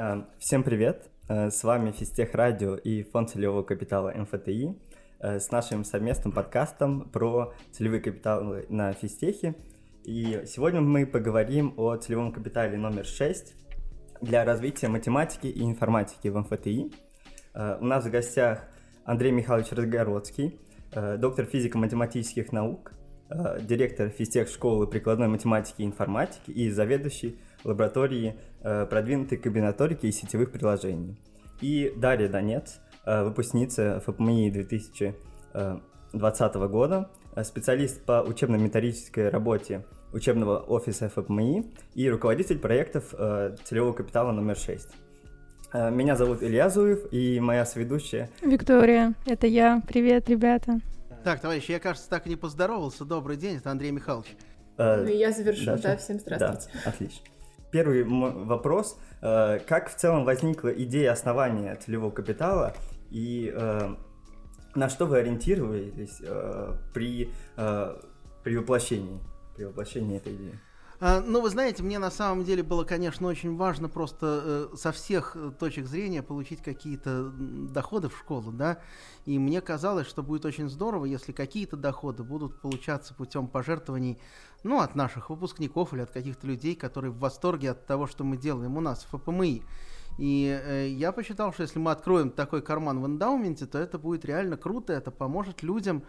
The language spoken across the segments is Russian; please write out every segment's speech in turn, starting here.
А, всем привет! А, с вами Физтех Радио и Фонд целевого капитала МФТИ а, с нашим совместным подкастом про целевые капиталы на физтехе. И сегодня мы поговорим о целевом капитале номер 6 для развития математики и информатики в МФТИ. У нас в гостях Андрей Михайлович Разгородский, доктор физико-математических наук, директор физтех школы прикладной математики и информатики и заведующий лаборатории э, продвинутой комбинаторики и сетевых приложений. И Дарья Донец, э, выпускница ФПМИ 2020 года, э, специалист по учебно-методической работе учебного офиса ФПМИ и руководитель проектов целевого капитала номер 6. Меня зовут Илья Зуев и моя сведущая... Виктория, это я. Привет, ребята. Так, товарищи, я, кажется, так и не поздоровался. Добрый день, это Андрей Михайлович. Ну и я завершу, да, да всем здравствуйте. Да, отлично. Первый вопрос. Э, как в целом возникла идея основания целевого капитала и э, на что вы ориентировались э, при, при воплощении, при воплощении этой идеи? А, ну, вы знаете, мне на самом деле было, конечно, очень важно просто э, со всех точек зрения получить какие-то доходы в школу, да, и мне казалось, что будет очень здорово, если какие-то доходы будут получаться путем пожертвований, ну, от наших выпускников или от каких-то людей, которые в восторге от того, что мы делаем у нас в ФПМИ. И э, я посчитал, что если мы откроем такой карман в эндаументе, то это будет реально круто, это поможет людям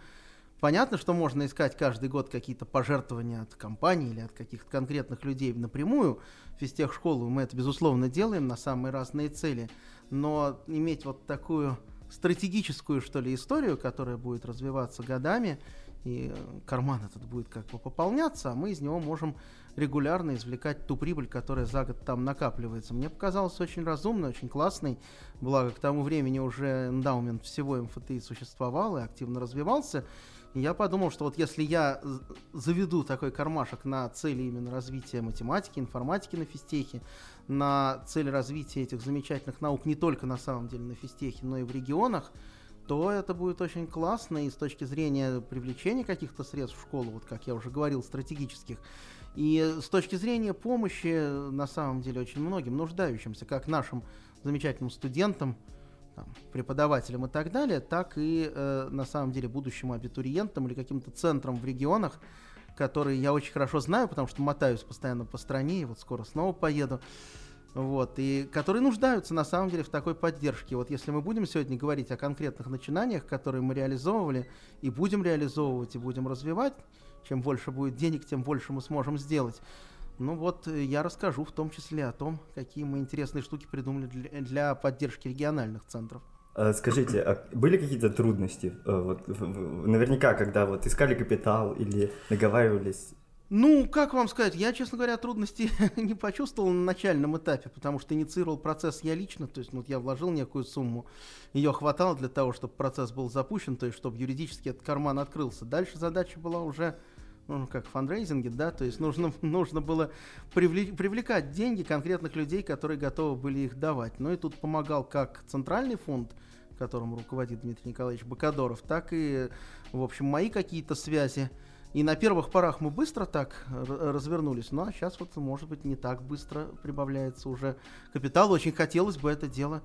Понятно, что можно искать каждый год какие-то пожертвования от компании или от каких-то конкретных людей напрямую. В физтех школу мы это, безусловно, делаем на самые разные цели. Но иметь вот такую стратегическую, что ли, историю, которая будет развиваться годами, и карман этот будет как бы пополняться, а мы из него можем регулярно извлекать ту прибыль, которая за год там накапливается. Мне показалось очень разумно, очень классный. Благо, к тому времени уже эндаумент всего МФТИ существовал и активно развивался. Я подумал, что вот если я заведу такой кармашек на цели именно развития математики, информатики на физтехе, на цели развития этих замечательных наук не только на самом деле на физтехе, но и в регионах, то это будет очень классно и с точки зрения привлечения каких-то средств в школу, вот как я уже говорил, стратегических, и с точки зрения помощи, на самом деле, очень многим нуждающимся, как нашим замечательным студентам, там, преподавателям и так далее, так и э, на самом деле будущим абитуриентам или каким-то центрам в регионах, которые я очень хорошо знаю, потому что мотаюсь постоянно по стране, и вот скоро снова поеду. Вот, и которые нуждаются на самом деле в такой поддержке. Вот если мы будем сегодня говорить о конкретных начинаниях, которые мы реализовывали и будем реализовывать, и будем развивать, чем больше будет денег, тем больше мы сможем сделать. Ну вот э, я расскажу в том числе о том, какие мы интересные штуки придумали для, для поддержки региональных центров. А скажите, а были какие-то трудности? Э, вот, наверняка, когда вот искали капитал или договаривались ну, как вам сказать, я, честно говоря, трудностей не почувствовал на начальном этапе, потому что инициировал процесс я лично, то есть ну, вот я вложил некую сумму, ее хватало для того, чтобы процесс был запущен, то есть чтобы юридически этот карман открылся. Дальше задача была уже ну, как фандрейзинге, да, то есть нужно, нужно было привлек, привлекать деньги конкретных людей, которые готовы были их давать. Ну и тут помогал как центральный фонд, которым руководит Дмитрий Николаевич Бакадоров, так и, в общем, мои какие-то связи. И на первых порах мы быстро так развернулись, ну а сейчас вот, может быть, не так быстро прибавляется уже капитал. Очень хотелось бы это дело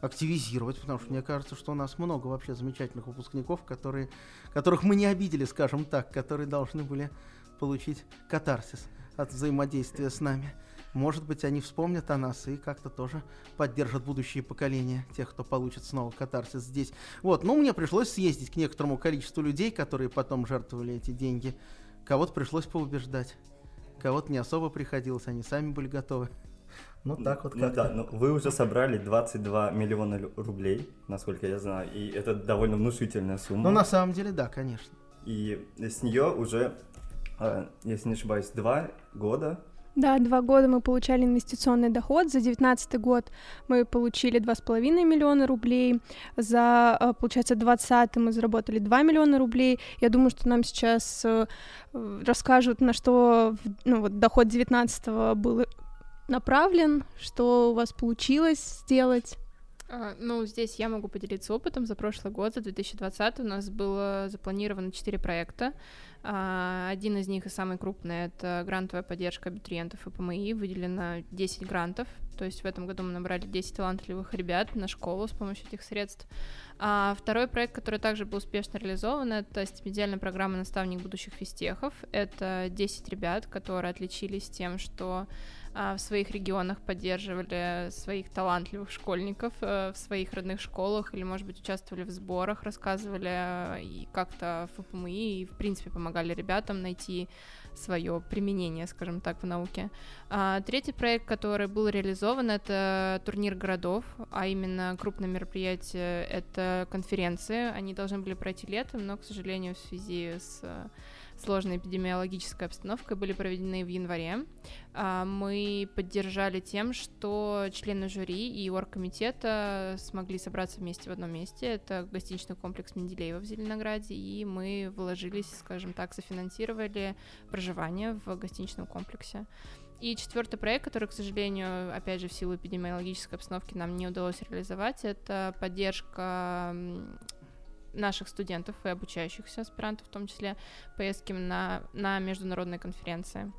активизировать, потому что мне кажется, что у нас много вообще замечательных выпускников, которые, которых мы не обидели, скажем так, которые должны были получить катарсис от взаимодействия с нами. Может быть, они вспомнят о нас и как-то тоже поддержат будущие поколения тех, кто получит снова катарсис здесь. Вот, ну, мне пришлось съездить к некоторому количеству людей, которые потом жертвовали эти деньги. Кого-то пришлось поубеждать, кого-то не особо приходилось, они сами были готовы. Ну так вот ну, да, ну, вы уже собрали 22 миллиона рублей, насколько я знаю, и это довольно внушительная сумма. Ну на самом деле да, конечно. И с нее уже, а, если не ошибаюсь, два года да, два года мы получали инвестиционный доход. За 2019 год мы получили 2,5 миллиона рублей. За, а, получается, 2020 мы заработали 2 миллиона рублей. Я думаю, что нам сейчас э, расскажут, на что ну, вот, доход 2019 был направлен, что у вас получилось сделать? А, ну, здесь я могу поделиться опытом. За прошлый год, за 2020 у нас было запланировано 4 проекта. А, один из них и самый крупный — это грантовая поддержка абитуриентов и ПМИ. Выделено 10 грантов, то есть в этом году мы набрали 10 талантливых ребят на школу с помощью этих средств. А второй проект, который также был успешно реализован, это стипендиальная программа «Наставник будущих физтехов». Это 10 ребят, которые отличились тем, что в своих регионах поддерживали своих талантливых школьников э, в своих родных школах или, может быть, участвовали в сборах, рассказывали э, и как-то в ФПМИ и, в принципе, помогали ребятам найти свое применение, скажем так, в науке. А, третий проект, который был реализован, это турнир городов, а именно крупное мероприятие, это конференции. Они должны были пройти летом, но, к сожалению, в связи с сложной эпидемиологической обстановкой были проведены в январе. А, мы поддержали тем, что члены жюри и оргкомитета смогли собраться вместе в одном месте. Это гостиничный комплекс Менделеева в Зеленограде, и мы вложились, скажем так, софинансировали проживание в гостиничном комплексе. И четвертый проект, который, к сожалению, опять же, в силу эпидемиологической обстановки нам не удалось реализовать, это поддержка наших студентов и обучающихся аспирантов, в том числе поездки на, на международные конференции.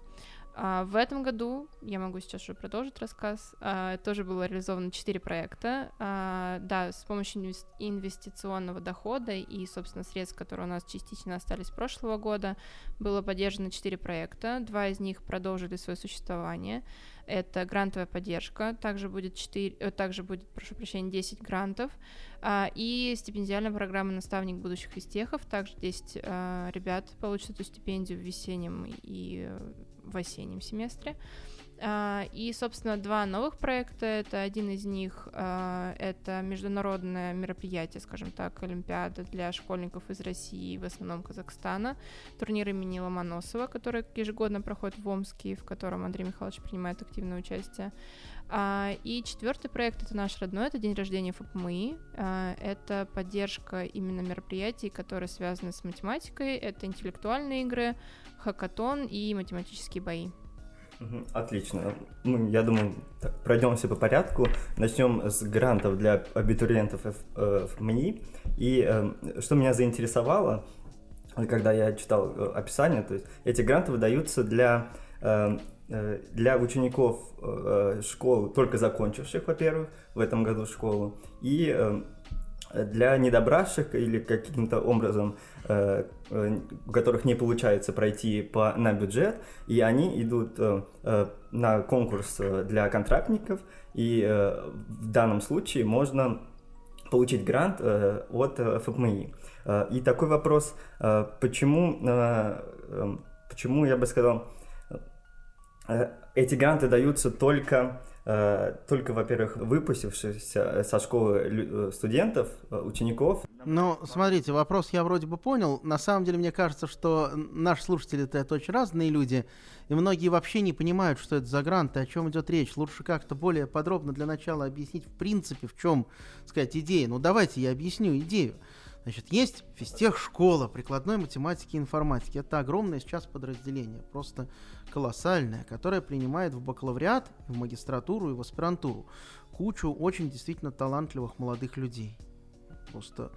А, в этом году, я могу сейчас уже продолжить рассказ, а, тоже было реализовано 4 проекта. А, да, с помощью инвестиционного дохода и, собственно, средств, которые у нас частично остались с прошлого года, было поддержано 4 проекта. Два из них продолжили свое существование это грантовая поддержка, также будет 4, э, также будет, прошу прощения, 10 грантов, а, и стипендиальная программа «Наставник будущих физтехов», также 10 а, ребят получат эту стипендию в весеннем и в осеннем семестре. А, и, собственно, два новых проекта. Это один из них а, это международное мероприятие, скажем так, Олимпиада для школьников из России, в основном Казахстана. Турнир имени Ломоносова, который ежегодно проходит в Омске, в котором Андрей Михайлович принимает активное участие. А, и четвертый проект это наш родной, это день рождения ФПМИ. Это поддержка именно мероприятий, которые связаны с математикой. Это интеллектуальные игры, хакатон и математические бои. Отлично. Ну, я думаю, так, пройдемся по порядку. Начнем с грантов для абитуриентов в, э. И э, что меня заинтересовало, когда я читал э, описание, то есть эти гранты выдаются для, э, э для учеников э, школ, только закончивших, во-первых, в этом году школу, и э, для недобравших или каким-то образом Э, э, у которых не получается пройти по, на бюджет, и они идут э, на конкурс для контрактников, и в данном случае можно получить грант от ФМИ. И такой вопрос, почему, почему я бы сказал, эти гранты даются только Э, только, во-первых, выпустившихся со школы э, студентов, э, учеников. Ну, смотрите, вопрос я вроде бы понял. На самом деле, мне кажется, что наши слушатели это очень разные люди, и многие вообще не понимают, что это за гранты, о чем идет речь. Лучше как-то более подробно для начала объяснить, в принципе, в чем, сказать, идея. Ну, давайте я объясню идею. Значит, есть физтех школа прикладной математики и информатики. Это огромное сейчас подразделение, просто колоссальное, которое принимает в бакалавриат, в магистратуру и в аспирантуру кучу очень действительно талантливых молодых людей. Просто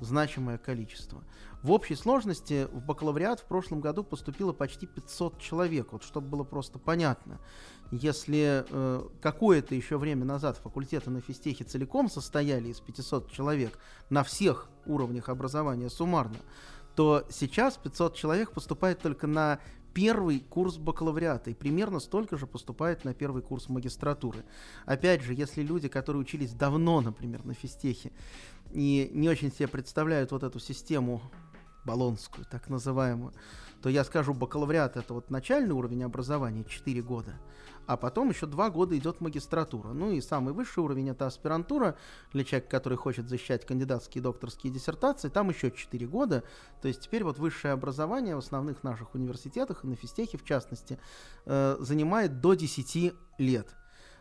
значимое количество. В общей сложности в бакалавриат в прошлом году поступило почти 500 человек, вот чтобы было просто понятно. Если э, какое-то еще время назад факультеты на физтехе целиком состояли из 500 человек на всех уровнях образования суммарно, то сейчас 500 человек поступает только на первый курс бакалавриата, и примерно столько же поступает на первый курс магистратуры. Опять же, если люди, которые учились давно, например, на физтехе, и не очень себе представляют вот эту систему баллонскую, так называемую, то я скажу, бакалавриат это вот начальный уровень образования, 4 года, а потом еще два года идет магистратура. Ну и самый высший уровень это аспирантура для человека, который хочет защищать кандидатские и докторские диссертации, там еще 4 года. То есть теперь вот высшее образование в основных наших университетах, и на физтехе в частности, э, занимает до 10 лет.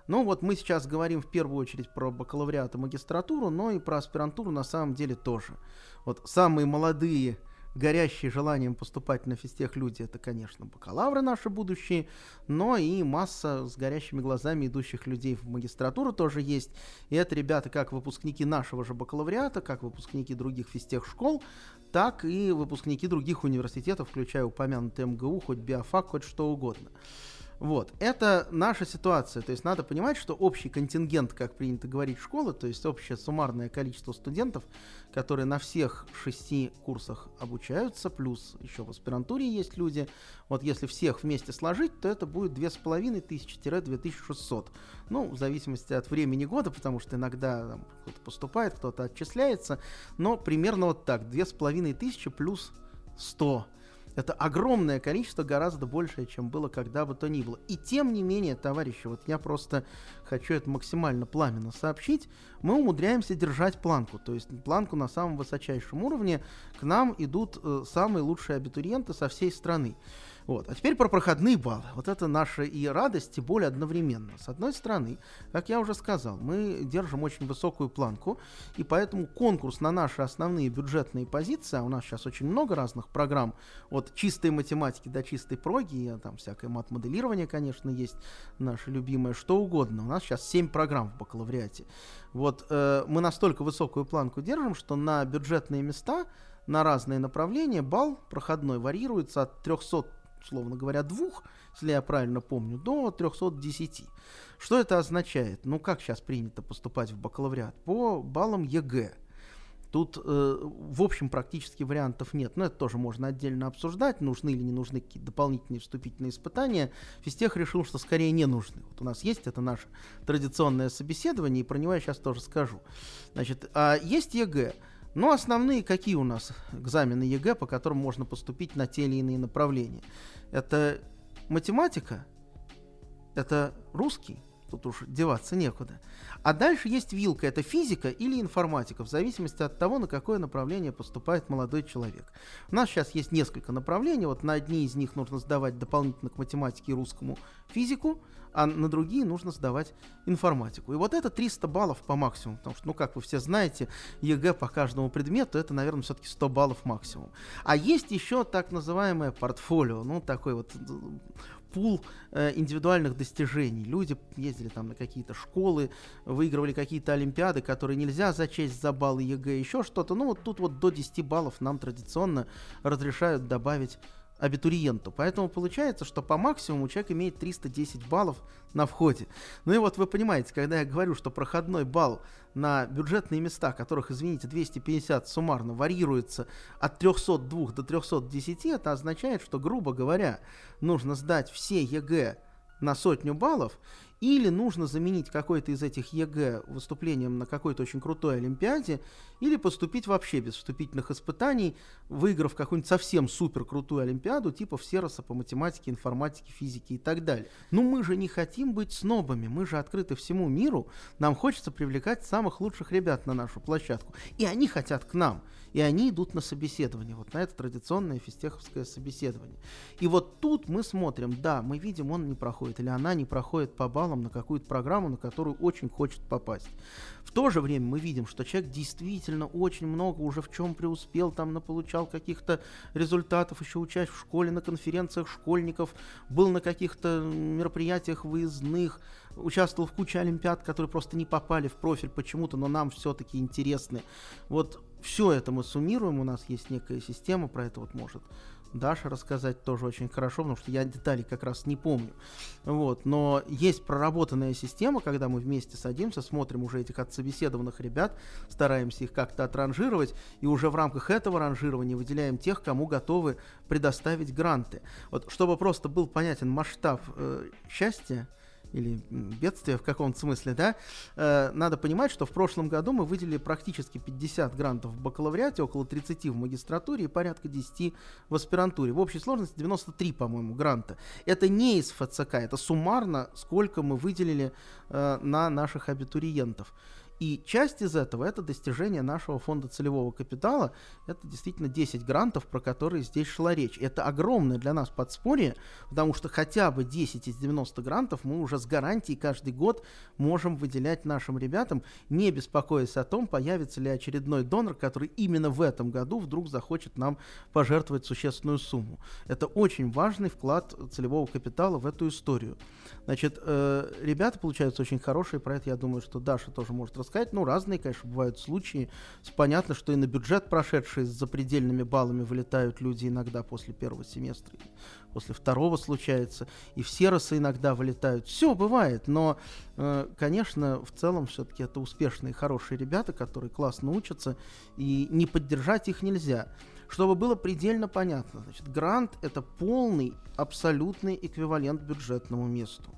Ну вот мы сейчас говорим в первую очередь про бакалавриат и магистратуру, но и про аспирантуру на самом деле тоже. Вот самые молодые горящие желанием поступать на физтех люди, это, конечно, бакалавры наши будущие, но и масса с горящими глазами идущих людей в магистратуру тоже есть. И это ребята как выпускники нашего же бакалавриата, как выпускники других физтех школ, так и выпускники других университетов, включая упомянутый МГУ, хоть биофак, хоть что угодно. Вот, это наша ситуация. То есть надо понимать, что общий контингент, как принято говорить, школы, то есть общее суммарное количество студентов, которые на всех шести курсах обучаются, плюс еще в аспирантуре есть люди. Вот если всех вместе сложить, то это будет 2500-2600. Ну, в зависимости от времени года, потому что иногда кто-то поступает, кто-то отчисляется. Но примерно вот так, 2500 плюс 100 это огромное количество, гораздо большее, чем было когда бы то ни было. И тем не менее, товарищи, вот я просто хочу это максимально пламенно сообщить, мы умудряемся держать планку. То есть планку на самом высочайшем уровне. К нам идут э, самые лучшие абитуриенты со всей страны. Вот. А теперь про проходные баллы. Вот это наша и радость, и боль одновременно. С одной стороны, как я уже сказал, мы держим очень высокую планку, и поэтому конкурс на наши основные бюджетные позиции, а у нас сейчас очень много разных программ, от чистой математики до чистой проги, и там всякое мат-моделирование, конечно, есть наше любимое, что угодно. У нас сейчас 7 программ в бакалавриате. Вот э, мы настолько высокую планку держим, что на бюджетные места на разные направления балл проходной варьируется от 300 условно говоря, двух, если я правильно помню, до 310. Что это означает? Ну, как сейчас принято поступать в бакалавриат? По баллам ЕГЭ. Тут, э, в общем, практически вариантов нет. Но это тоже можно отдельно обсуждать, нужны или не нужны какие-то дополнительные вступительные испытания. Физтех решил, что скорее не нужны. Вот у нас есть это наше традиционное собеседование, и про него я сейчас тоже скажу. Значит, а есть ЕГЭ. Но основные какие у нас экзамены ЕГЭ, по которым можно поступить на те или иные направления? Это математика, это русский, тут уж деваться некуда. А дальше есть вилка, это физика или информатика, в зависимости от того, на какое направление поступает молодой человек. У нас сейчас есть несколько направлений, вот на одни из них нужно сдавать дополнительно к математике и русскому физику, а на другие нужно сдавать информатику. И вот это 300 баллов по максимуму, потому что, ну, как вы все знаете, ЕГЭ по каждому предмету, это, наверное, все-таки 100 баллов максимум. А есть еще так называемое портфолио, ну, такой вот пул э, индивидуальных достижений. Люди ездили там на какие-то школы, выигрывали какие-то олимпиады, которые нельзя зачесть за баллы ЕГЭ, еще что-то. Ну, вот тут вот до 10 баллов нам традиционно разрешают добавить абитуриенту. Поэтому получается, что по максимуму человек имеет 310 баллов на входе. Ну и вот вы понимаете, когда я говорю, что проходной балл на бюджетные места, которых, извините, 250 суммарно варьируется от 302 до 310, это означает, что, грубо говоря, нужно сдать все ЕГЭ на сотню баллов, или нужно заменить какой-то из этих ЕГЭ выступлением на какой-то очень крутой Олимпиаде, или поступить вообще без вступительных испытаний, выиграв какую-нибудь совсем супер крутую Олимпиаду, типа Всероса по математике, информатике, физике и так далее. Но мы же не хотим быть снобами, мы же открыты всему миру, нам хочется привлекать самых лучших ребят на нашу площадку. И они хотят к нам и они идут на собеседование, вот на это традиционное физтеховское собеседование. И вот тут мы смотрим, да, мы видим, он не проходит, или она не проходит по баллам на какую-то программу, на которую очень хочет попасть. В то же время мы видим, что человек действительно очень много уже в чем преуспел, там получал каких-то результатов, еще учась в школе, на конференциях школьников, был на каких-то мероприятиях выездных, участвовал в куче олимпиад, которые просто не попали в профиль почему-то, но нам все-таки интересны. Вот все это мы суммируем, у нас есть некая система, про это вот может Даша рассказать тоже очень хорошо, потому что я деталей как раз не помню. Вот. Но есть проработанная система, когда мы вместе садимся, смотрим уже этих отсобеседованных ребят, стараемся их как-то отранжировать, и уже в рамках этого ранжирования выделяем тех, кому готовы предоставить гранты. Вот чтобы просто был понятен масштаб э, счастья, или бедствие в каком-то смысле, да, э, надо понимать, что в прошлом году мы выделили практически 50 грантов в бакалавриате, около 30 в магистратуре и порядка 10 в аспирантуре. В общей сложности 93, по-моему, гранта. Это не из ФЦК, это суммарно, сколько мы выделили э, на наших абитуриентов. И часть из этого это достижение нашего фонда целевого капитала. Это действительно 10 грантов, про которые здесь шла речь. Это огромное для нас подспорье, потому что хотя бы 10 из 90 грантов мы уже с гарантией каждый год можем выделять нашим ребятам, не беспокоясь о том, появится ли очередной донор, который именно в этом году вдруг захочет нам пожертвовать существенную сумму. Это очень важный вклад целевого капитала в эту историю. Значит, э, ребята получаются очень хорошие, про это я думаю, что Даша тоже может рассказать. Ну, разные, конечно, бывают случаи. Понятно, что и на бюджет прошедшие с запредельными баллами вылетают люди иногда после первого семестра, после второго случается, и в серосы иногда вылетают. Все бывает, но, э, конечно, в целом все-таки это успешные, хорошие ребята, которые классно учатся, и не поддержать их нельзя. Чтобы было предельно понятно, значит, грант это полный, абсолютный эквивалент бюджетному месту.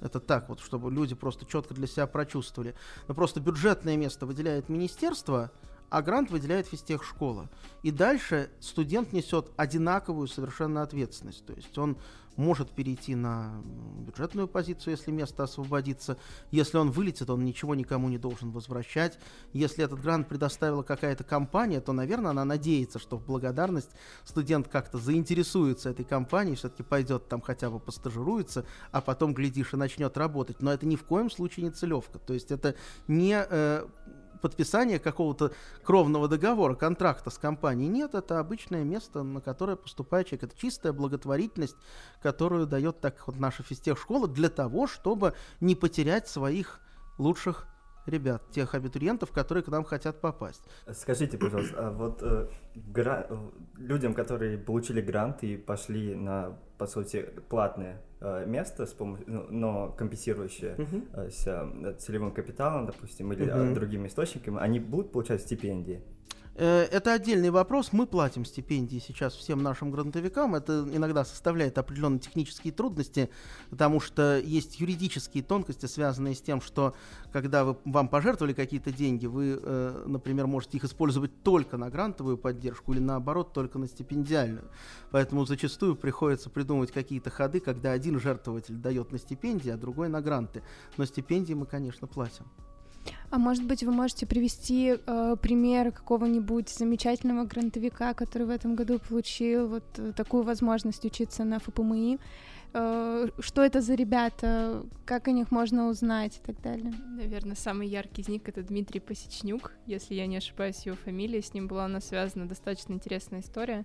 Это так вот, чтобы люди просто четко для себя прочувствовали. Но просто бюджетное место выделяет министерство, а грант выделяет физтехшкола. И дальше студент несет одинаковую совершенно ответственность. То есть он может перейти на бюджетную позицию, если место освободится. Если он вылетит, он ничего никому не должен возвращать. Если этот грант предоставила какая-то компания, то, наверное, она надеется, что в благодарность студент как-то заинтересуется этой компанией, все-таки пойдет там хотя бы постажируется, а потом, глядишь, и начнет работать. Но это ни в коем случае не целевка. То есть это не э, подписания какого-то кровного договора, контракта с компанией. Нет, это обычное место, на которое поступает человек. Это чистая благотворительность, которую дает так вот наша физтех-школа для того, чтобы не потерять своих лучших ребят, тех абитуриентов, которые к нам хотят попасть. Скажите, пожалуйста, а вот э, гра... людям, которые получили грант и пошли на, по сути, платное э, место, с помощью, ну, но компенсирующее uh-huh. э, с э, целевым капиталом, допустим, или uh-huh. другими источниками, они будут получать стипендии? Э, это отдельный вопрос. Мы платим стипендии сейчас всем нашим грантовикам. Это иногда составляет определенные технические трудности, потому что есть юридические тонкости, связанные с тем, что когда вы, вам пожертвовали какие-то деньги, вы, э, например, можете их использовать только на грантовую поддержку или наоборот только на стипендиальную. Поэтому зачастую приходится придумывать какие-то ходы, когда один жертвователь дает на стипендии, а другой на гранты. Но стипендии мы, конечно, платим. А может быть, вы можете привести э, пример какого-нибудь замечательного грантовика, который в этом году получил вот э, такую возможность учиться на ФПМИ? Э, что это за ребята? Как о них можно узнать и так далее? Наверное, самый яркий из них это Дмитрий Посечнюк, если я не ошибаюсь, его фамилия. С ним была у нас связана достаточно интересная история.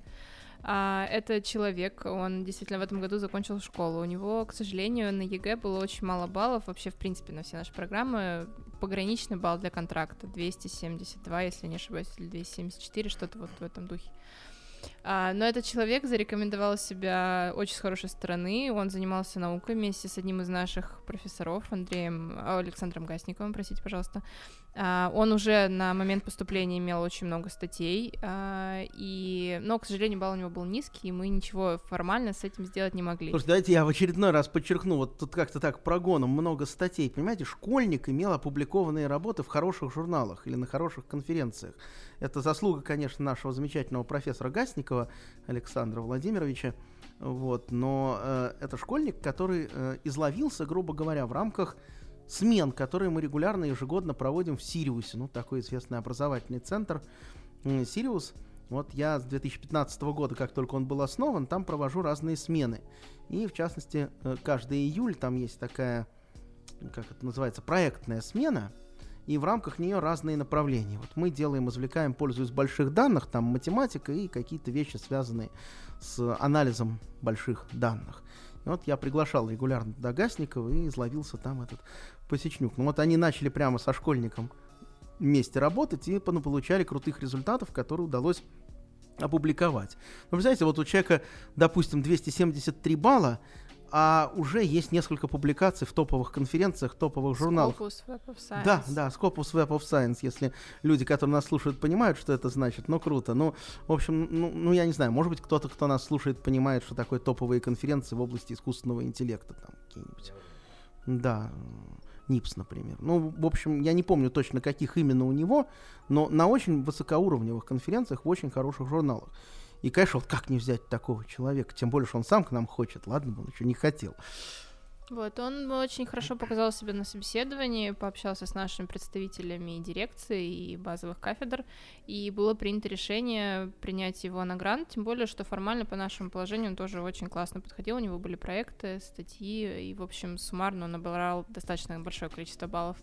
А, это человек, он действительно в этом году закончил школу. У него, к сожалению, на ЕГЭ было очень мало баллов. Вообще, в принципе, на все наши программы пограничный балл для контракта 272, если не ошибаюсь, или 274, что-то вот в этом духе. А, но этот человек зарекомендовал себя очень с хорошей стороны. Он занимался наукой вместе с одним из наших профессоров, Андреем Александром Гасниковым, простите, пожалуйста. А, он уже на момент поступления имел очень много статей, а, и... но, к сожалению, балл у него был низкий, и мы ничего формально с этим сделать не могли. Слушай, давайте я в очередной раз подчеркну, вот тут как-то так прогоном много статей, понимаете, школьник имел опубликованные работы в хороших журналах или на хороших конференциях. Это заслуга, конечно, нашего замечательного профессора Гасникова Александра Владимировича, вот, но э, это школьник, который э, изловился, грубо говоря, в рамках смен, которые мы регулярно ежегодно проводим в Сириусе, ну, такой известный образовательный центр Сириус. Вот я с 2015 года, как только он был основан, там провожу разные смены. И, в частности, э, каждый июль там есть такая, как это называется, проектная смена, и в рамках нее разные направления. Вот мы делаем, извлекаем пользу из больших данных, там математика и какие-то вещи, связанные с анализом больших данных. И вот я приглашал регулярно до Гасникова и изловился там этот Посечнюк. Ну вот они начали прямо со школьником вместе работать и получали крутых результатов, которые удалось опубликовать. Ну, представляете, вот у человека, допустим, 273 балла, а уже есть несколько публикаций в топовых конференциях, топовых журналах. Scopus Web of Science. Да, да, Scopus Web of Science, если люди, которые нас слушают, понимают, что это значит, ну круто. Ну, в общем, ну, ну я не знаю, может быть, кто-то, кто нас слушает, понимает, что такое топовые конференции в области искусственного интеллекта, там какие-нибудь. Да, НИПС, например. Ну, в общем, я не помню точно, каких именно у него, но на очень высокоуровневых конференциях в очень хороших журналах. И, конечно, вот как не взять такого человека, тем более, что он сам к нам хочет, ладно он еще не хотел. Вот, он очень хорошо показал себя на собеседовании, пообщался с нашими представителями дирекции и базовых кафедр, и было принято решение принять его на грант, тем более, что формально по нашему положению он тоже очень классно подходил, у него были проекты, статьи, и, в общем, суммарно он набрал достаточно большое количество баллов.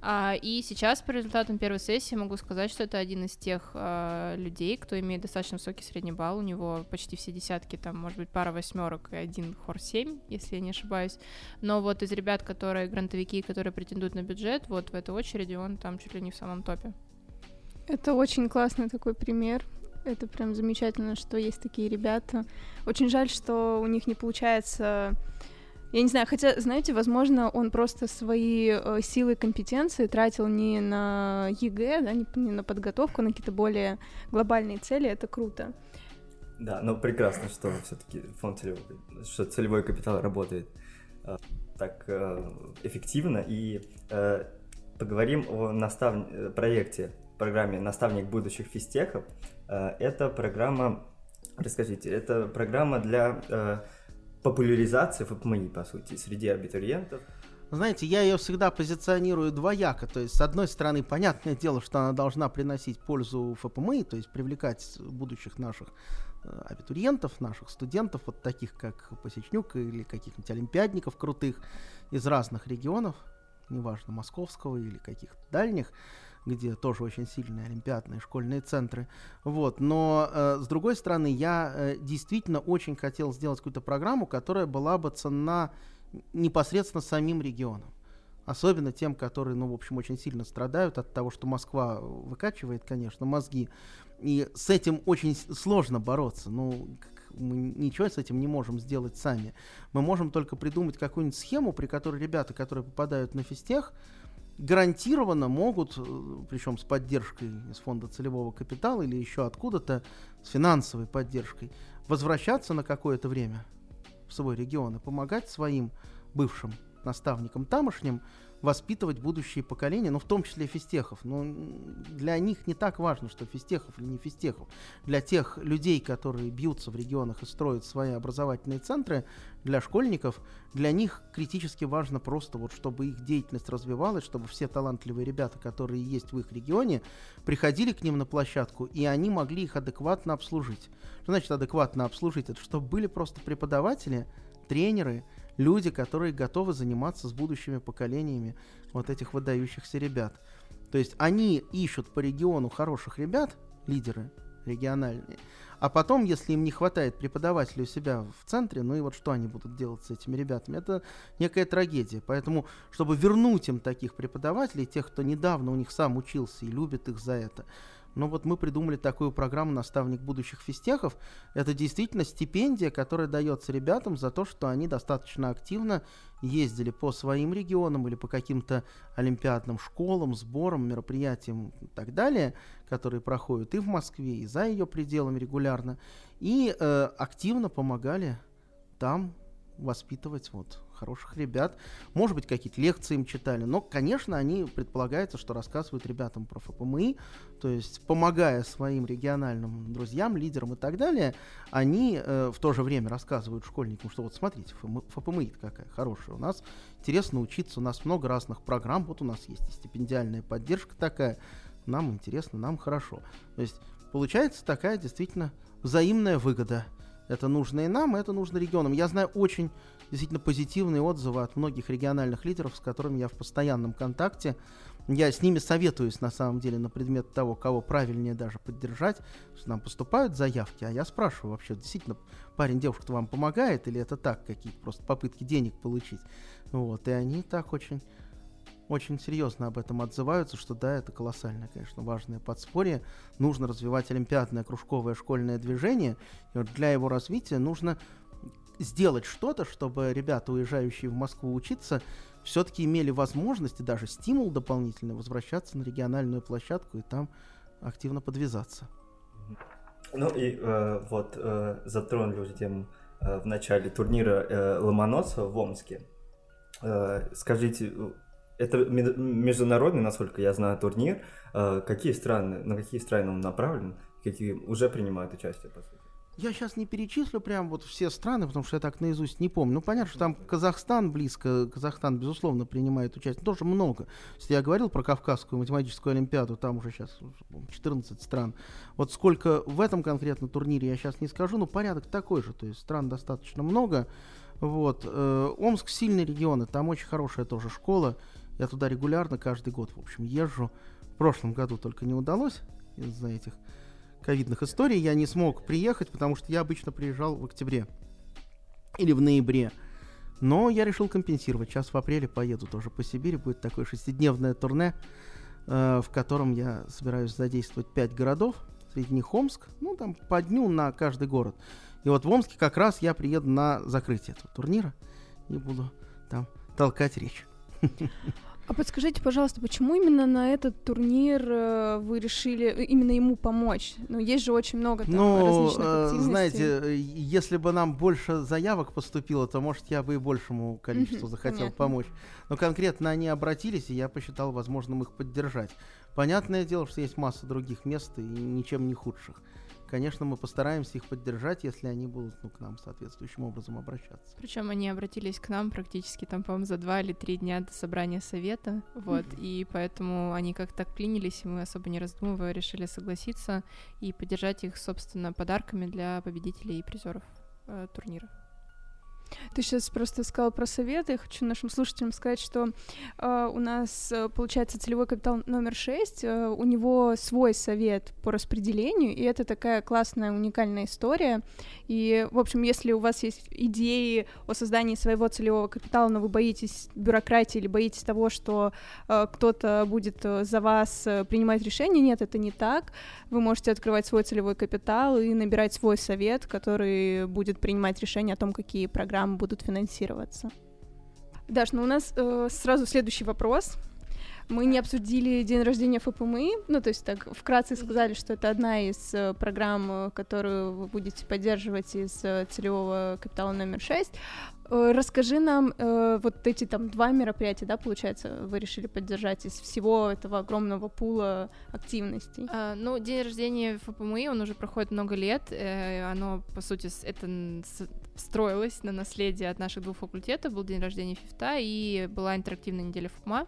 А, и сейчас по результатам первой сессии могу сказать, что это один из тех а, людей, кто имеет достаточно высокий средний балл, у него почти все десятки, там, может быть, пара восьмерок и один хор 7, если я не ошибаюсь. Но вот из ребят, которые грантовики, которые претендуют на бюджет, вот в этой очереди он там чуть ли не в самом топе. Это очень классный такой пример. Это прям замечательно, что есть такие ребята. Очень жаль, что у них не получается я не знаю, хотя, знаете, возможно, он просто свои э, силы и компетенции тратил не на ЕГЭ, да, не, не на подготовку, а на какие-то более глобальные цели. Это круто. Да, но прекрасно, что все-таки фонд целевой, что целевой капитал работает Э, так э, эффективно и э, поговорим о настав... проекте, программе «Наставник будущих физтехов». Это программа, расскажите, это программа для популяризации ФПМИ, по сути, среди абитуриентов. Знаете, я ее всегда позиционирую двояко. То есть, с одной стороны, понятное дело, что она должна приносить пользу ФПМИ, то есть привлекать будущих наших Э, абитуриентов, наших студентов, вот таких как Посечнюк или каких-нибудь олимпиадников крутых из разных регионов, неважно, московского или каких-то дальних, где тоже очень сильные олимпиадные школьные центры. Вот. Но, э, с другой стороны, я э, действительно очень хотел сделать какую-то программу, которая была бы ценна непосредственно самим регионам. Особенно тем, которые, ну, в общем, очень сильно страдают от того, что Москва выкачивает, конечно, мозги и с этим очень сложно бороться. Ну, мы ничего с этим не можем сделать сами. Мы можем только придумать какую-нибудь схему, при которой ребята, которые попадают на физтех, гарантированно могут, э, причем с поддержкой из фонда целевого капитала или еще откуда-то, с финансовой поддержкой, возвращаться на какое-то время в свой регион и помогать своим бывшим наставникам тамошним воспитывать будущие поколения, ну, в том числе физтехов. Но для них не так важно, что физтехов или не физтехов. Для тех людей, которые бьются в регионах и строят свои образовательные центры, для школьников, для них критически важно просто вот, чтобы их деятельность развивалась, чтобы все талантливые ребята, которые есть в их регионе, приходили к ним на площадку, и они могли их адекватно обслужить. Что значит адекватно обслужить? Это чтобы были просто преподаватели, тренеры, люди, которые готовы заниматься с будущими поколениями вот этих выдающихся ребят. То есть они ищут по региону хороших ребят, лидеры региональные, а потом, если им не хватает преподавателей у себя в центре, ну и вот что они будут делать с этими ребятами, это некая трагедия. Поэтому, чтобы вернуть им таких преподавателей, тех, кто недавно у них сам учился и любит их за это, но вот мы придумали такую программу «Наставник будущих физтехов». Это действительно стипендия, которая дается ребятам за то, что они достаточно активно ездили по своим регионам или по каким-то олимпиадным школам, сборам, мероприятиям и так далее, которые проходят и в Москве, и за ее пределами регулярно, и э, активно помогали там воспитывать вот хороших ребят. Может быть, какие-то лекции им читали. Но, конечно, они предполагается, что рассказывают ребятам про ФПМИ, то есть помогая своим региональным друзьям, лидерам и так далее, они э, в то же время рассказывают школьникам, что вот смотрите, ФПМИ какая хорошая. У нас интересно учиться, у нас много разных программ, вот у нас есть и стипендиальная поддержка такая, нам интересно, нам хорошо. То есть получается такая действительно взаимная выгода. Это нужно и нам, это нужно регионам. Я знаю очень действительно позитивные отзывы от многих региональных лидеров, с которыми я в постоянном контакте. Я с ними советуюсь на самом деле на предмет того, кого правильнее даже поддержать. Нам поступают заявки, а я спрашиваю вообще, действительно, парень, девушка вам помогает или это так, какие-то просто попытки денег получить. Вот, и они так очень очень серьезно об этом отзываются, что да, это колоссальное, конечно, важное подспорье. Нужно развивать олимпиадное кружковое школьное движение, и вот для его развития нужно сделать что-то, чтобы ребята, уезжающие в Москву учиться, все-таки имели возможность и даже стимул дополнительный возвращаться на региональную площадку и там активно подвязаться. Ну и э, вот э, затронули тему э, в начале турнира э, Ломоносова в Омске. Э, скажите, это международный, насколько я знаю, турнир. Э, какие страны, на какие страны он направлен? Какие уже принимают участие, по сути? Я сейчас не перечислю прям вот все страны, потому что я так наизусть не помню. Ну, понятно, что там Казахстан близко, Казахстан, безусловно, принимает участие. Тоже много. Если я говорил про Кавказскую математическую олимпиаду, там уже сейчас 14 стран. Вот сколько в этом конкретно турнире я сейчас не скажу, но порядок такой же. То есть стран достаточно много. Вот. Э, Омск сильный регион, там очень хорошая тоже школа. Я туда регулярно каждый год, в общем, езжу. В прошлом году только не удалось из-за этих ковидных историй я не смог приехать, потому что я обычно приезжал в октябре или в ноябре. Но я решил компенсировать. Сейчас в апреле поеду тоже по Сибири. Будет такое шестидневное турне, э, в котором я собираюсь задействовать пять городов. Среди них Омск. Ну, там по дню на каждый город. И вот в Омске как раз я приеду на закрытие этого турнира и буду там толкать речь. А подскажите, пожалуйста, почему именно на этот турнир э, вы решили э, именно ему помочь? Ну, есть же очень много там ну, различных э, активностей. знаете, если бы нам больше заявок поступило, то, может, я бы и большему количеству захотел понятно. помочь. Но конкретно они обратились, и я посчитал возможным их поддержать. Понятное дело, что есть масса других мест и ничем не худших. Конечно, мы постараемся их поддержать, если они будут ну, к нам соответствующим образом обращаться. Причем они обратились к нам практически там, по-моему, за два или три дня до собрания совета, вот, и поэтому они как-то клинились, и мы особо не раздумывая решили согласиться и поддержать их, собственно, подарками для победителей и призеров э, турнира. Ты сейчас просто сказала про советы. Хочу нашим слушателям сказать, что э, у нас э, получается целевой капитал номер 6. Э, у него свой совет по распределению, и это такая классная, уникальная история. И, в общем, если у вас есть идеи о создании своего целевого капитала, но вы боитесь бюрократии или боитесь того, что э, кто-то будет э, за вас э, принимать решения, нет, это не так. Вы можете открывать свой целевой капитал и набирать свой совет, который будет принимать решения о том, какие программы будут финансироваться. Даш, ну у нас э, сразу следующий вопрос. Мы не обсудили день рождения ФПМИ, ну, то есть так вкратце сказали, что это одна из э, программ, э, которую вы будете поддерживать из э, целевого капитала номер 6. Э, Расскажи нам э, вот эти там два мероприятия, да, получается, вы решили поддержать из всего этого огромного пула активностей. А, ну, день рождения ФПМИ, он уже проходит много лет. э, оно, по сути, это строилось на наследие от наших двух факультетов. Был день рождения ФИФТа и была интерактивная неделя ФПМА.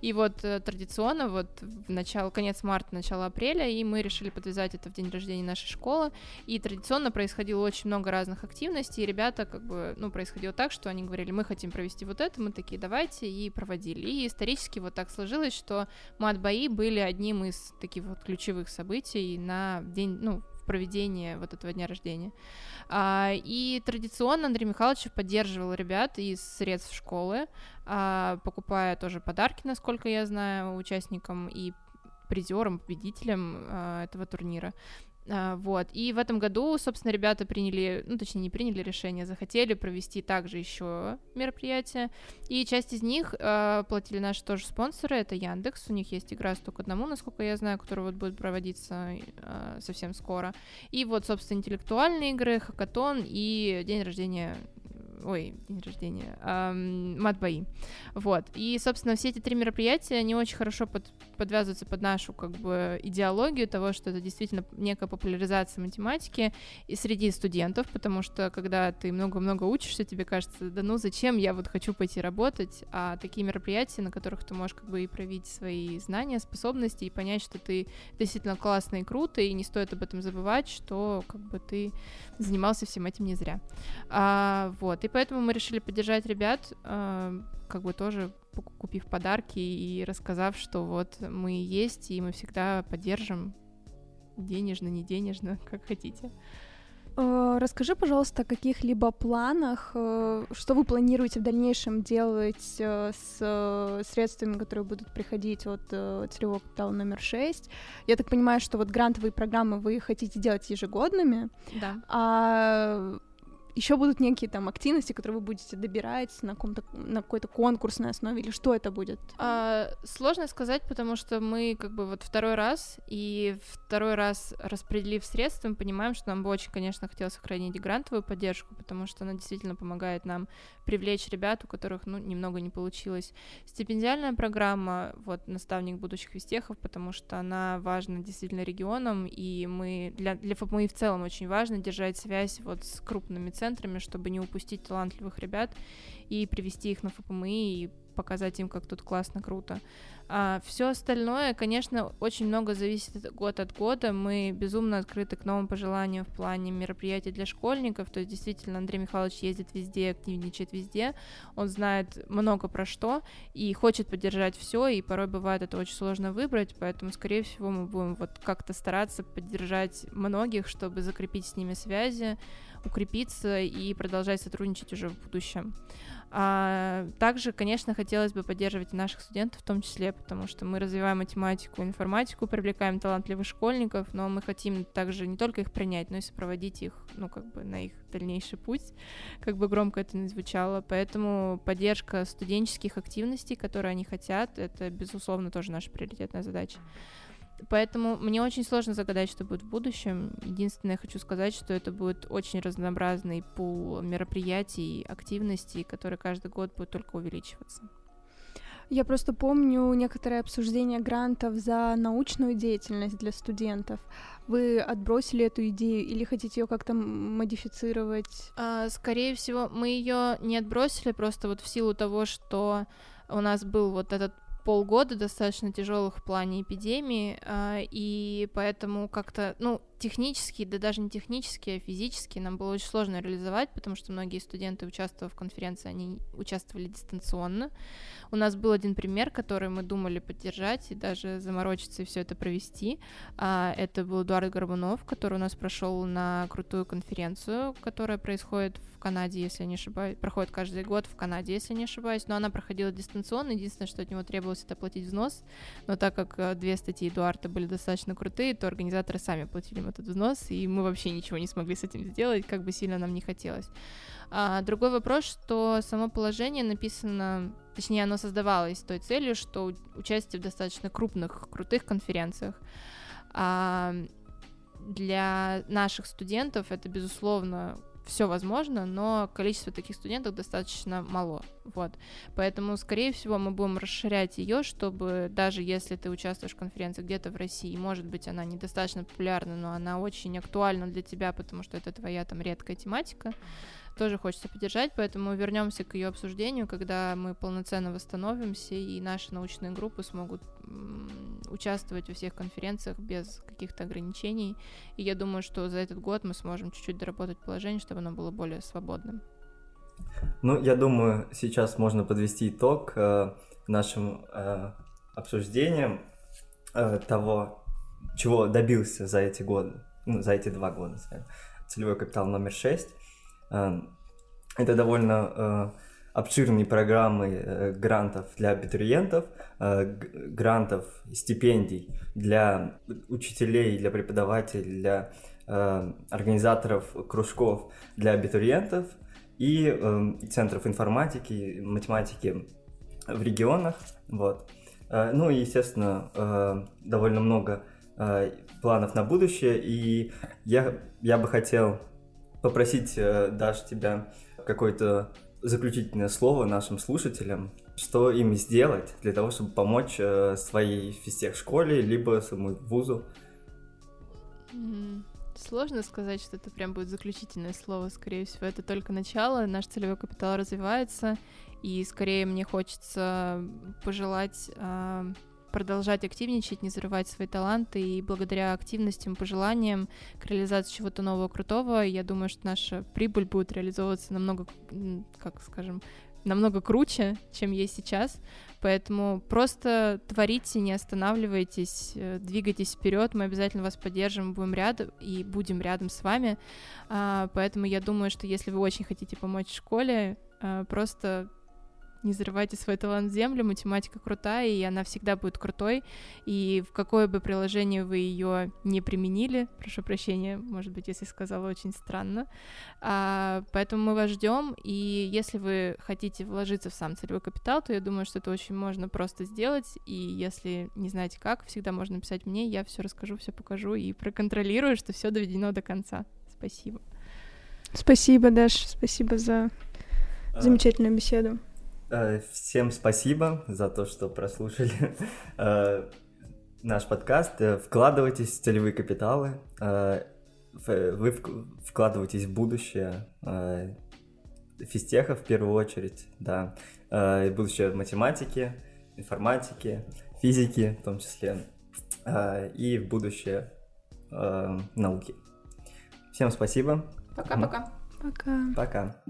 И вот э, традиционно, вот в начало, конец марта, начало апреля, и мы решили подвязать это в день рождения нашей школы. И традиционно происходило очень много разных активностей, и ребята, как бы, ну, происходило так, что они говорили, мы хотим провести вот это, мы такие, давайте, и проводили. И исторически вот так сложилось, что мат-бои были одним из таких вот ключевых событий на день, ну, проведении вот этого дня рождения. А, и традиционно Андрей Михайлович поддерживал ребят из средств школы, а, покупая тоже подарки, насколько я знаю, участникам и призерам, победителям а, этого турнира. А, Вот. И в этом году, собственно, ребята приняли, ну, точнее, не приняли решение, захотели провести также еще мероприятия. И часть из них э, платили наши тоже спонсоры, это Яндекс. У них есть игра «Сто одному», насколько я знаю, которая вот будет проводиться э, совсем скоро. И вот, собственно, интеллектуальные игры, хакатон и день рождения ой, день рождения, эм, мат-бои. Вот. И, собственно, все эти три мероприятия, они очень хорошо под- подвязываются под нашу, как бы, идеологию того, что это действительно некая популяризация математики и среди студентов, потому что, когда ты много-много учишься, тебе кажется, да ну зачем я вот хочу пойти работать, а такие мероприятия, на которых ты можешь как бы и проявить свои знания, способности и понять, что ты действительно классно и круто, и не стоит об этом забывать, что как бы ты занимался всем этим не зря. А, вот, и поэтому мы решили поддержать ребят, а, как бы тоже купив подарки и рассказав, что вот мы есть, и мы всегда поддержим денежно, не денежно, как хотите. Э, Расскажи, пожалуйста, о каких-либо планах, э, что вы планируете в дальнейшем делать э, с э, средствами, которые будут приходить от э, целевого капитала номер 6. Я так понимаю, что вот грантовые программы вы хотите делать ежегодными, Да. а еще будут некие там активности, которые вы будете добирать на, каком-то, на какой-то конкурсной основе, или что это будет? А, сложно сказать, потому что мы как бы вот второй раз, и второй раз распределив средства, мы понимаем, что нам бы очень, конечно, хотелось сохранить грантовую поддержку, потому что она действительно помогает нам привлечь ребят, у которых, ну, немного не получилось. Стипендиальная программа, вот, наставник будущих вестехов, потому что она важна действительно регионам, и мы, для, для ФПМИ в целом очень важно держать связь вот с крупными центрами, чтобы не упустить талантливых ребят и привести их на ФПМИ и показать им, как тут классно, круто. А все остальное, конечно, очень много зависит год от года. Мы безумно открыты к новым пожеланиям в плане мероприятий для школьников. То есть, действительно, Андрей Михайлович ездит везде, активничает везде. Он знает много про что и хочет поддержать все. И порой бывает это очень сложно выбрать. Поэтому, скорее всего, мы будем вот как-то стараться поддержать многих, чтобы закрепить с ними связи, укрепиться и продолжать сотрудничать уже в будущем. А также, конечно, хотелось бы поддерживать наших студентов в том числе, потому что мы развиваем математику, информатику, привлекаем талантливых школьников, но мы хотим также не только их принять, но и сопроводить их, ну, как бы на их дальнейший путь, как бы громко это не звучало. Поэтому поддержка студенческих активностей, которые они хотят, это, безусловно, тоже наша приоритетная задача. Поэтому мне очень сложно загадать, что будет в будущем. Единственное, я хочу сказать, что это будет очень разнообразный пул мероприятий, активностей, которые каждый год будут только увеличиваться. Я просто помню некоторые обсуждения грантов за научную деятельность для студентов. Вы отбросили эту идею или хотите ее как-то модифицировать? А, скорее всего, мы ее не отбросили просто вот в силу того, что у нас был вот этот полгода достаточно тяжелых в плане эпидемии, а, и поэтому как-то, ну, технически, да даже не технически, а физически нам было очень сложно реализовать, потому что многие студенты, участвуя в конференции, они участвовали дистанционно. У нас был один пример, который мы думали поддержать и даже заморочиться и все это провести. А, это был Эдуард Горбунов, который у нас прошел на крутую конференцию, которая происходит в Канаде, если не ошибаюсь, проходит каждый год в Канаде, если не ошибаюсь, но она проходила дистанционно, единственное, что от него требовалось, это платить взнос, но так как э, две статьи Эдуарда были достаточно крутые, то организаторы сами платили этот взнос, и мы вообще ничего не смогли с этим сделать, как бы сильно нам не хотелось. А, другой вопрос, что само положение написано, точнее, оно создавалось с той целью, что участие в достаточно крупных, крутых конференциях а для наших студентов это, безусловно, все возможно, но количество таких студентов достаточно мало. Вот. Поэтому, скорее всего, мы будем расширять ее, чтобы даже если ты участвуешь в конференции где-то в России, может быть, она недостаточно популярна, но она очень актуальна для тебя, потому что это твоя там редкая тематика, тоже хочется поддержать, поэтому вернемся к ее обсуждению, когда мы полноценно восстановимся, и наши научные группы смогут участвовать во всех конференциях без каких-то ограничений. И я думаю, что за этот год мы сможем чуть-чуть доработать положение, чтобы оно было более свободным. Ну, я думаю, сейчас можно подвести итог э, нашим э, обсуждениям э, того, чего добился за эти годы, ну, за эти два года, скажем. Целевой капитал номер шесть. Э, это довольно э, обширные программы э, грантов для абитуриентов, грантов, стипендий для учителей, для преподавателей, для организаторов кружков для абитуриентов и центров информатики, математики в регионах. Вот. Ну и, естественно, довольно много планов на будущее, и я, я бы хотел попросить, э, Даш, тебя какое-то заключительное слово нашим слушателям, что им сделать для того, чтобы помочь э, своей физтех-школе, либо своему вузу? Сложно сказать, что это прям будет заключительное слово, скорее всего, это только начало, наш целевой капитал развивается, и скорее мне хочется пожелать а, продолжать активничать, не зарывать свои таланты, и благодаря активностям, пожеланиям к реализации чего-то нового, крутого, я думаю, что наша прибыль будет реализовываться намного, как скажем, намного круче, чем есть сейчас. Поэтому просто творите, не останавливайтесь, э, двигайтесь вперед. Мы обязательно вас поддержим, будем рядом и будем рядом с вами. А, поэтому я думаю, что если вы очень хотите помочь школе, а, просто не зарывайте свой талант в землю, математика крутая, и она всегда будет крутой, и в какое бы приложение вы ее не применили, прошу прощения, может быть, если сказала очень странно, а, поэтому мы вас ждем, и если вы хотите вложиться в сам целевой капитал, то я думаю, что это очень можно просто сделать, и если не знаете как, всегда можно написать мне, я все расскажу, все покажу и проконтролирую, что все доведено до конца. Спасибо. Спасибо, Даш, спасибо за а, замечательную беседу. Э, всем спасибо за то, что прослушали э, наш подкаст. Э, вкладывайтесь в целевые капиталы, вы вкладываетесь в будущее физтеха в первую очередь, да, будущее математики, информатики, физики в том числе, и в будущее науки. Всем спасибо. Пока-пока. Пока. Пока.